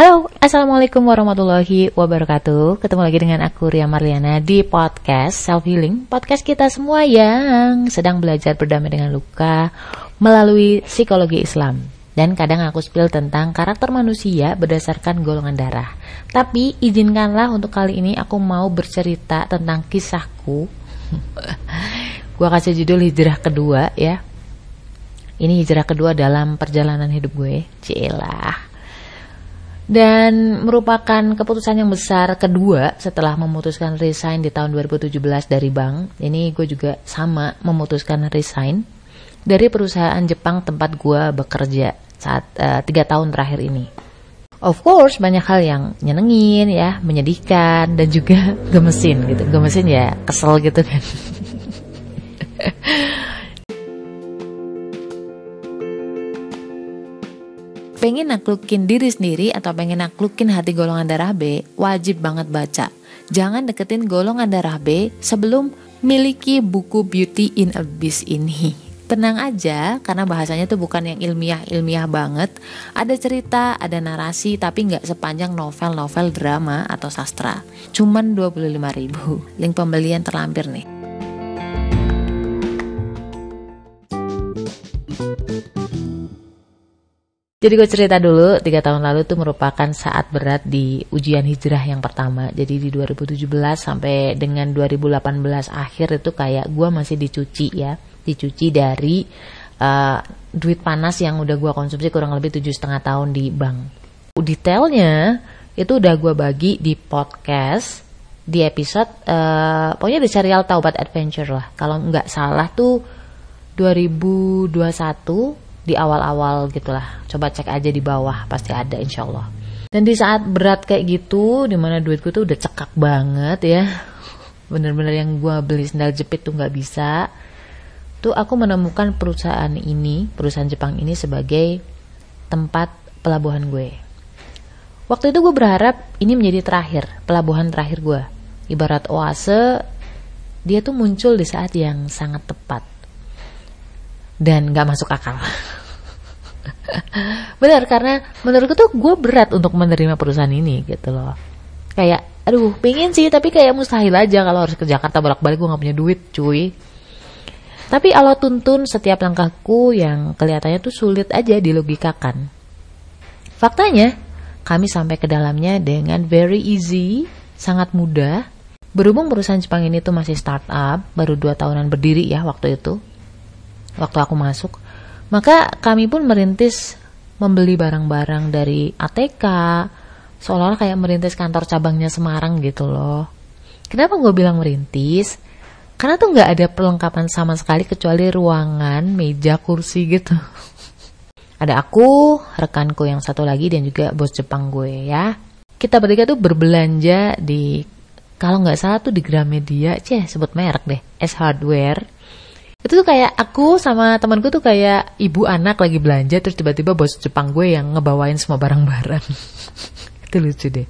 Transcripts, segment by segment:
Halo, Assalamualaikum warahmatullahi wabarakatuh. Ketemu lagi dengan aku Ria Marliana di podcast Self Healing. Podcast kita semua yang sedang belajar berdamai dengan luka Melalui psikologi Islam. Dan kadang aku spill tentang karakter manusia berdasarkan golongan darah. Tapi izinkanlah untuk kali ini aku mau bercerita tentang kisahku. Gua kasih judul hijrah kedua ya. Ini hijrah kedua dalam perjalanan hidup gue Cilah dan merupakan keputusan yang besar kedua setelah memutuskan resign di tahun 2017 dari bank. Ini gue juga sama memutuskan resign dari perusahaan Jepang tempat gue bekerja saat uh, tiga tahun terakhir ini. Of course banyak hal yang nyenengin ya, menyedihkan dan juga gemesin gitu. Gemesin ya kesel gitu kan. pengen naklukin diri sendiri atau pengen naklukin hati golongan darah B, wajib banget baca. Jangan deketin golongan darah B sebelum miliki buku Beauty in Abyss ini. Tenang aja, karena bahasanya tuh bukan yang ilmiah-ilmiah banget. Ada cerita, ada narasi, tapi nggak sepanjang novel-novel drama atau sastra. Cuman 25 ribu. Link pembelian terlampir nih. Jadi gue cerita dulu, tiga tahun lalu itu merupakan saat berat di ujian hijrah yang pertama. Jadi di 2017 sampai dengan 2018 akhir itu kayak gue masih dicuci ya, dicuci dari uh, duit panas yang udah gue konsumsi kurang lebih tujuh setengah tahun di bank. Detailnya itu udah gue bagi di podcast di episode, uh, pokoknya di serial Taubat Adventure lah. Kalau nggak salah tuh 2021 di awal-awal gitulah. Coba cek aja di bawah, pasti ada insya Allah. Dan di saat berat kayak gitu, di mana duitku tuh udah cekak banget ya, bener-bener yang gue beli sendal jepit tuh nggak bisa. Tuh aku menemukan perusahaan ini, perusahaan Jepang ini sebagai tempat pelabuhan gue. Waktu itu gue berharap ini menjadi terakhir, pelabuhan terakhir gue. Ibarat oase, dia tuh muncul di saat yang sangat tepat dan gak masuk akal. Benar karena menurutku tuh gue berat untuk menerima perusahaan ini gitu loh. Kayak aduh pengen sih tapi kayak mustahil aja kalau harus ke Jakarta bolak-balik gue gak punya duit cuy. Tapi Allah tuntun setiap langkahku yang kelihatannya tuh sulit aja dilogikakan. Faktanya, kami sampai ke dalamnya dengan very easy, sangat mudah. Berhubung perusahaan Jepang ini tuh masih startup, baru dua tahunan berdiri ya waktu itu waktu aku masuk. Maka kami pun merintis membeli barang-barang dari ATK, seolah-olah kayak merintis kantor cabangnya Semarang gitu loh. Kenapa gue bilang merintis? Karena tuh nggak ada perlengkapan sama sekali kecuali ruangan, meja, kursi gitu. ada aku, rekanku yang satu lagi dan juga bos Jepang gue ya. Kita bertiga tuh berbelanja di kalau nggak salah tuh di Gramedia, ceh sebut merek deh, S Hardware itu tuh kayak aku sama temanku tuh kayak ibu anak lagi belanja terus tiba-tiba bos Jepang gue yang ngebawain semua barang-barang. Itu lucu deh.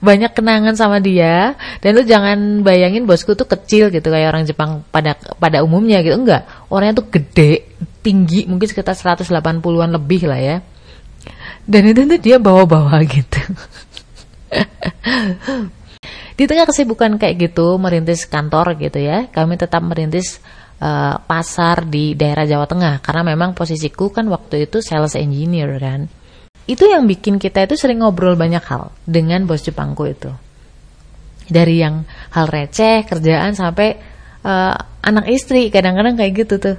Banyak kenangan sama dia. Dan lu jangan bayangin bosku tuh kecil gitu kayak orang Jepang pada pada umumnya gitu. Enggak orangnya tuh gede tinggi mungkin sekitar 180-an lebih lah ya. Dan itu tuh dia bawa-bawa gitu. Di tengah kesibukan kayak gitu merintis kantor gitu ya. Kami tetap merintis uh, pasar di daerah Jawa Tengah karena memang posisiku kan waktu itu sales engineer kan. Itu yang bikin kita itu sering ngobrol banyak hal dengan bos Jepangku itu. Dari yang hal receh, kerjaan sampai uh, anak istri kadang-kadang kayak gitu tuh.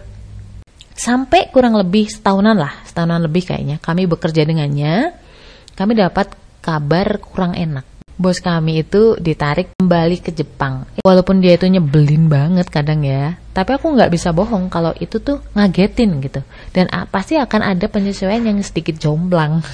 Sampai kurang lebih setahunan lah, setahunan lebih kayaknya kami bekerja dengannya. Kami dapat kabar kurang enak bos kami itu ditarik kembali ke Jepang. Walaupun dia itu nyebelin banget kadang ya, tapi aku nggak bisa bohong kalau itu tuh ngagetin gitu. Dan pasti akan ada penyesuaian yang sedikit jomplang.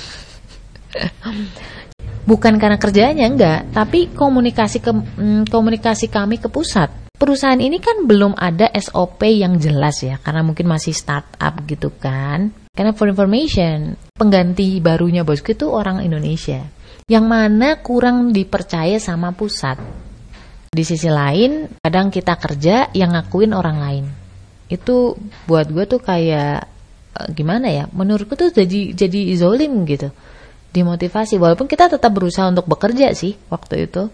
Bukan karena kerjanya enggak, tapi komunikasi ke, mm, komunikasi kami ke pusat. Perusahaan ini kan belum ada SOP yang jelas ya, karena mungkin masih startup gitu kan. Karena for information, pengganti barunya bosku itu orang Indonesia yang mana kurang dipercaya sama pusat. Di sisi lain, kadang kita kerja yang ngakuin orang lain. Itu buat gue tuh kayak eh, gimana ya? Menurutku tuh jadi jadi izolim gitu. dimotivasi walaupun kita tetap berusaha untuk bekerja sih waktu itu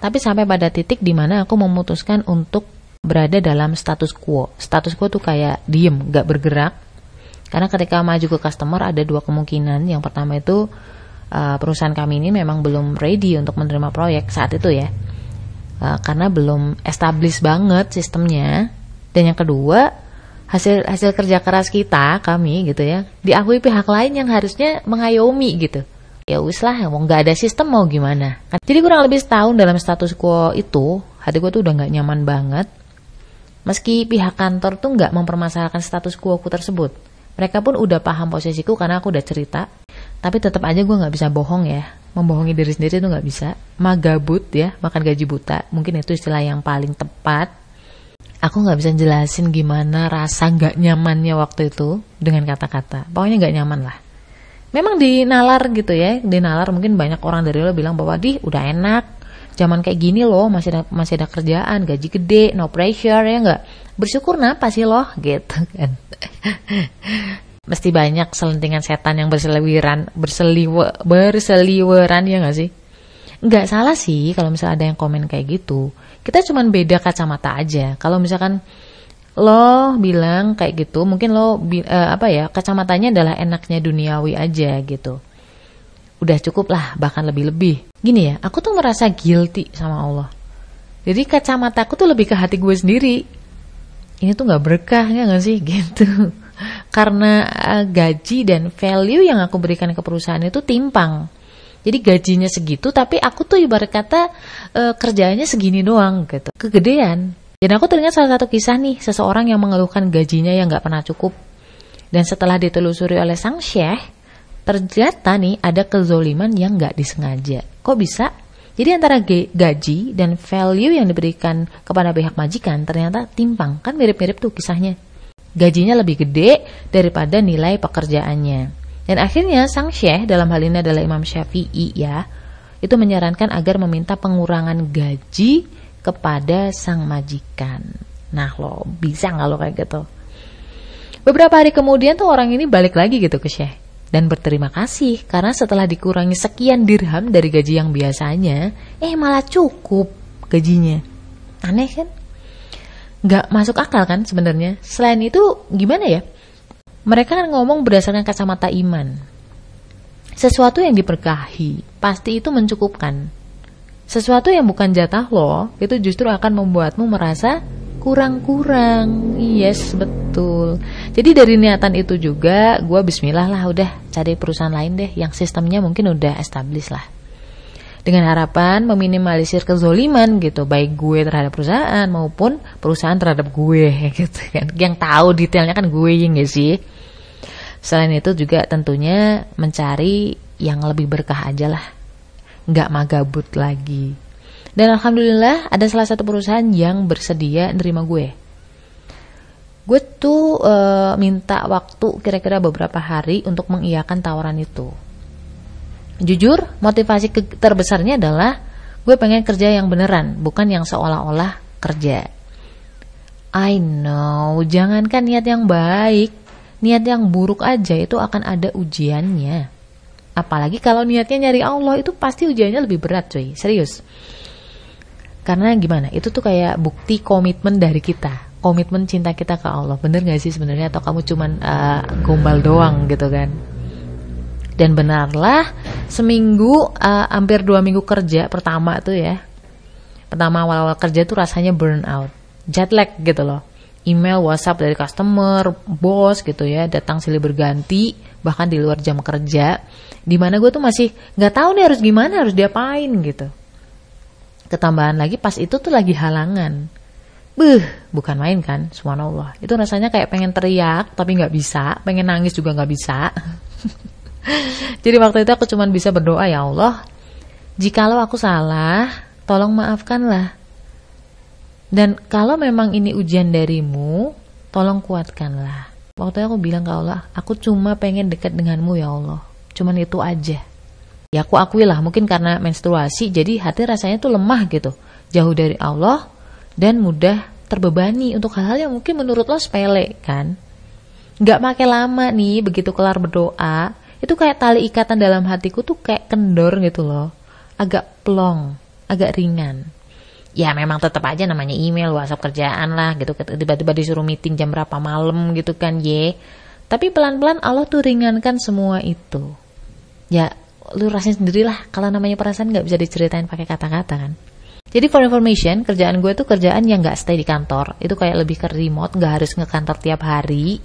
tapi sampai pada titik di mana aku memutuskan untuk berada dalam status quo status quo tuh kayak diem gak bergerak karena ketika maju ke customer ada dua kemungkinan yang pertama itu uh, perusahaan kami ini memang belum ready untuk menerima proyek saat itu ya. Uh, karena belum established banget sistemnya. Dan yang kedua hasil hasil kerja keras kita kami gitu ya diakui pihak lain yang harusnya mengayomi gitu. Ya wis lah mau nggak ada sistem mau gimana? Jadi kurang lebih setahun dalam status quo itu hati gue tuh udah nggak nyaman banget. Meski pihak kantor tuh nggak mempermasalahkan status quo ku tersebut mereka pun udah paham posisiku karena aku udah cerita tapi tetap aja gue nggak bisa bohong ya membohongi diri sendiri tuh nggak bisa magabut ya makan gaji buta mungkin itu istilah yang paling tepat aku nggak bisa jelasin gimana rasa nggak nyamannya waktu itu dengan kata-kata. Pokoknya nggak nyaman lah. Memang di nalar gitu ya, di nalar mungkin banyak orang dari lo bilang bahwa di udah enak, zaman kayak gini loh masih ada, masih ada kerjaan, gaji gede, no pressure ya nggak. Bersyukur napa sih loh gitu kan. Mesti banyak selentingan setan yang berseliweran, berseliwe, berseliweran ya nggak sih? Nggak salah sih kalau misalnya ada yang komen kayak gitu. Kita cuman beda kacamata aja. Kalau misalkan lo bilang kayak gitu mungkin lo uh, apa ya kacamatanya adalah enaknya duniawi aja gitu. Udah cukup lah bahkan lebih-lebih. Gini ya aku tuh merasa guilty sama Allah. Jadi kacamataku tuh lebih ke hati gue sendiri ini tuh nggak berkah ya gak sih gitu karena uh, gaji dan value yang aku berikan ke perusahaan itu timpang jadi gajinya segitu tapi aku tuh ibarat kata e, kerjanya segini doang gitu. Kegedean. Dan aku teringat salah satu kisah nih seseorang yang mengeluhkan gajinya yang nggak pernah cukup. Dan setelah ditelusuri oleh sang syekh, ternyata nih ada kezoliman yang nggak disengaja. Kok bisa? Jadi antara gaji dan value yang diberikan kepada pihak majikan ternyata timpang. Kan mirip-mirip tuh kisahnya. Gajinya lebih gede daripada nilai pekerjaannya. Dan akhirnya sang syekh dalam hal ini adalah Imam Syafi'i ya, itu menyarankan agar meminta pengurangan gaji kepada sang majikan. Nah lo bisa nggak lo kayak gitu? Beberapa hari kemudian tuh orang ini balik lagi gitu ke syekh dan berterima kasih karena setelah dikurangi sekian dirham dari gaji yang biasanya, eh malah cukup gajinya. Aneh kan? Nggak masuk akal kan sebenarnya. Selain itu gimana ya? Mereka kan ngomong berdasarkan kacamata iman. Sesuatu yang diberkahi pasti itu mencukupkan. Sesuatu yang bukan jatah lo itu justru akan membuatmu merasa kurang-kurang. Yes, betul. Jadi dari niatan itu juga gue bismillah lah udah cari perusahaan lain deh yang sistemnya mungkin udah established lah. Dengan harapan meminimalisir kezoliman gitu baik gue terhadap perusahaan maupun perusahaan terhadap gue gitu kan. Yang tahu detailnya kan gue yang gak sih. Selain itu juga tentunya mencari yang lebih berkah aja lah. Nggak magabut lagi. Dan Alhamdulillah ada salah satu perusahaan yang bersedia nerima gue. Gue tuh e, minta waktu kira-kira beberapa hari untuk mengiyakan tawaran itu. Jujur, motivasi terbesarnya adalah gue pengen kerja yang beneran, bukan yang seolah-olah kerja. I know, jangankan niat yang baik, niat yang buruk aja itu akan ada ujiannya. Apalagi kalau niatnya nyari Allah itu pasti ujiannya lebih berat cuy, serius. Karena gimana, itu tuh kayak bukti komitmen dari kita, komitmen cinta kita ke Allah. Bener gak sih sebenarnya? Atau kamu cuman uh, gombal doang gitu kan? Dan benarlah seminggu, uh, hampir dua minggu kerja pertama tuh ya, pertama awal-awal kerja tuh rasanya burn out, jet lag gitu loh. Email, WhatsApp dari customer, bos gitu ya, datang silih berganti, bahkan di luar jam kerja, di mana gue tuh masih nggak tahu nih harus gimana, harus diapain gitu. Ketambahan lagi pas itu tuh lagi halangan, Beuh, bukan main kan, subhanallah. Itu rasanya kayak pengen teriak tapi nggak bisa, pengen nangis juga nggak bisa. Jadi waktu itu aku cuma bisa berdoa ya Allah, jikalau aku salah, tolong maafkanlah dan kalau memang ini ujian darimu, tolong kuatkanlah. Waktu aku bilang ke Allah, aku cuma pengen dekat denganmu ya Allah. Cuman itu aja. Ya aku akui lah, mungkin karena menstruasi, jadi hati rasanya tuh lemah gitu. Jauh dari Allah, dan mudah terbebani untuk hal-hal yang mungkin menurut lo sepele kan. Gak makai lama nih, begitu kelar berdoa, itu kayak tali ikatan dalam hatiku tuh kayak kendor gitu loh. Agak plong agak ringan. Ya memang tetap aja namanya email WhatsApp kerjaan lah gitu. Tiba-tiba disuruh meeting jam berapa malam gitu kan ye. Tapi pelan-pelan Allah tuh ringankan semua itu. Ya lu rasain sendirilah. Kalau namanya perasaan nggak bisa diceritain pakai kata-kata kan? Jadi for information kerjaan gue tuh kerjaan yang nggak stay di kantor. Itu kayak lebih ke remote nggak harus nge kantor tiap hari.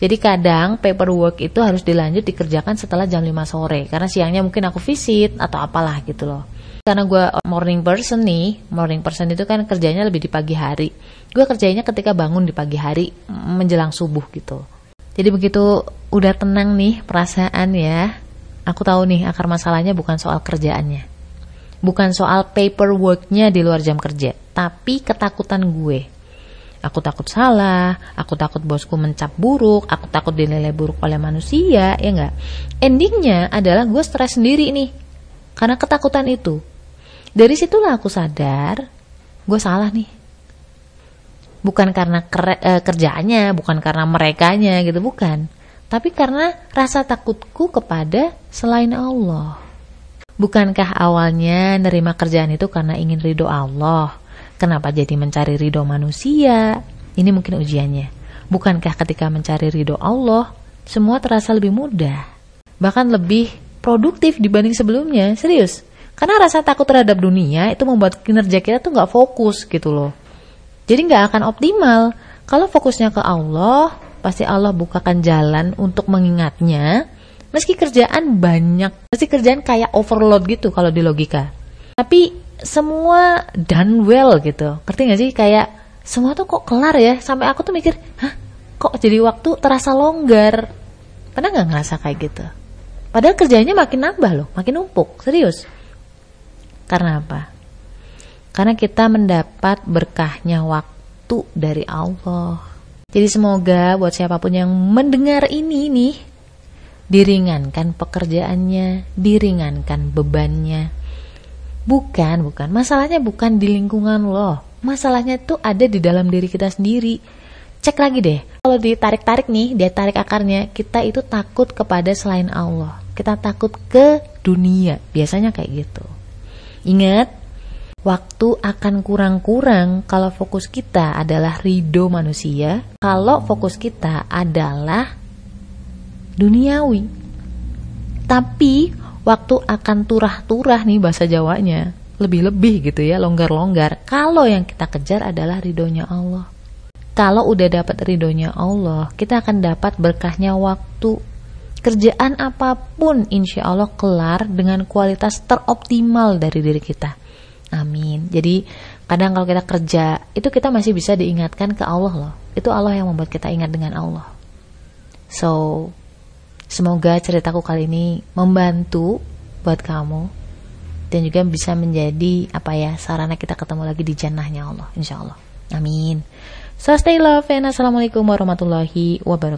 Jadi kadang paperwork itu harus dilanjut dikerjakan setelah jam 5 sore. Karena siangnya mungkin aku visit atau apalah gitu loh. Karena gue morning person nih morning person itu kan kerjanya lebih di pagi hari. Gue kerjanya ketika bangun di pagi hari menjelang subuh gitu. Jadi begitu udah tenang nih perasaan ya Aku tahu nih akar masalahnya bukan soal kerjaannya. Bukan soal paperworknya di luar jam kerja. Tapi ketakutan gue. Aku takut salah, aku takut bosku mencap buruk, aku takut dinilai buruk oleh manusia, ya enggak? Endingnya adalah gue stres sendiri nih. Karena ketakutan itu. Dari situlah aku sadar, gue salah nih. Bukan karena eh, kerjaannya, bukan karena merekanya gitu, bukan tapi karena rasa takutku kepada selain Allah. Bukankah awalnya nerima kerjaan itu karena ingin ridho Allah? Kenapa jadi mencari ridho manusia? Ini mungkin ujiannya. Bukankah ketika mencari ridho Allah, semua terasa lebih mudah? Bahkan lebih produktif dibanding sebelumnya, serius. Karena rasa takut terhadap dunia itu membuat kinerja kita tuh gak fokus gitu loh. Jadi gak akan optimal. Kalau fokusnya ke Allah, pasti Allah bukakan jalan untuk mengingatnya. Meski kerjaan banyak, meski kerjaan kayak overload gitu kalau di logika. Tapi semua done well gitu. Ngerti gak sih? Kayak semua tuh kok kelar ya? Sampai aku tuh mikir, hah kok jadi waktu terasa longgar? Pernah gak ngerasa kayak gitu? Padahal kerjanya makin nambah loh, makin numpuk, serius. Karena apa? Karena kita mendapat berkahnya waktu dari Allah. Jadi semoga buat siapa pun yang mendengar ini nih diringankan pekerjaannya, diringankan bebannya. Bukan, bukan. Masalahnya bukan di lingkungan loh. Masalahnya tuh ada di dalam diri kita sendiri. Cek lagi deh. Kalau ditarik-tarik nih, dia tarik akarnya, kita itu takut kepada selain Allah. Kita takut ke dunia. Biasanya kayak gitu. Ingat, waktu akan kurang-kurang kalau fokus kita adalah ridho manusia, kalau fokus kita adalah duniawi. Tapi waktu akan turah-turah nih bahasa Jawanya, lebih-lebih gitu ya, longgar-longgar. Kalau yang kita kejar adalah ridhonya Allah. Kalau udah dapat ridhonya Allah, kita akan dapat berkahnya waktu. Kerjaan apa pun insya Allah kelar dengan kualitas teroptimal dari diri kita Amin. Jadi kadang kalau kita kerja itu kita masih bisa diingatkan ke Allah loh. Itu Allah yang membuat kita ingat dengan Allah. So semoga ceritaku kali ini membantu buat kamu dan juga bisa menjadi apa ya sarana kita ketemu lagi di jannahnya Allah insya Allah. Amin. So stay love and assalamualaikum warahmatullahi wabarakatuh.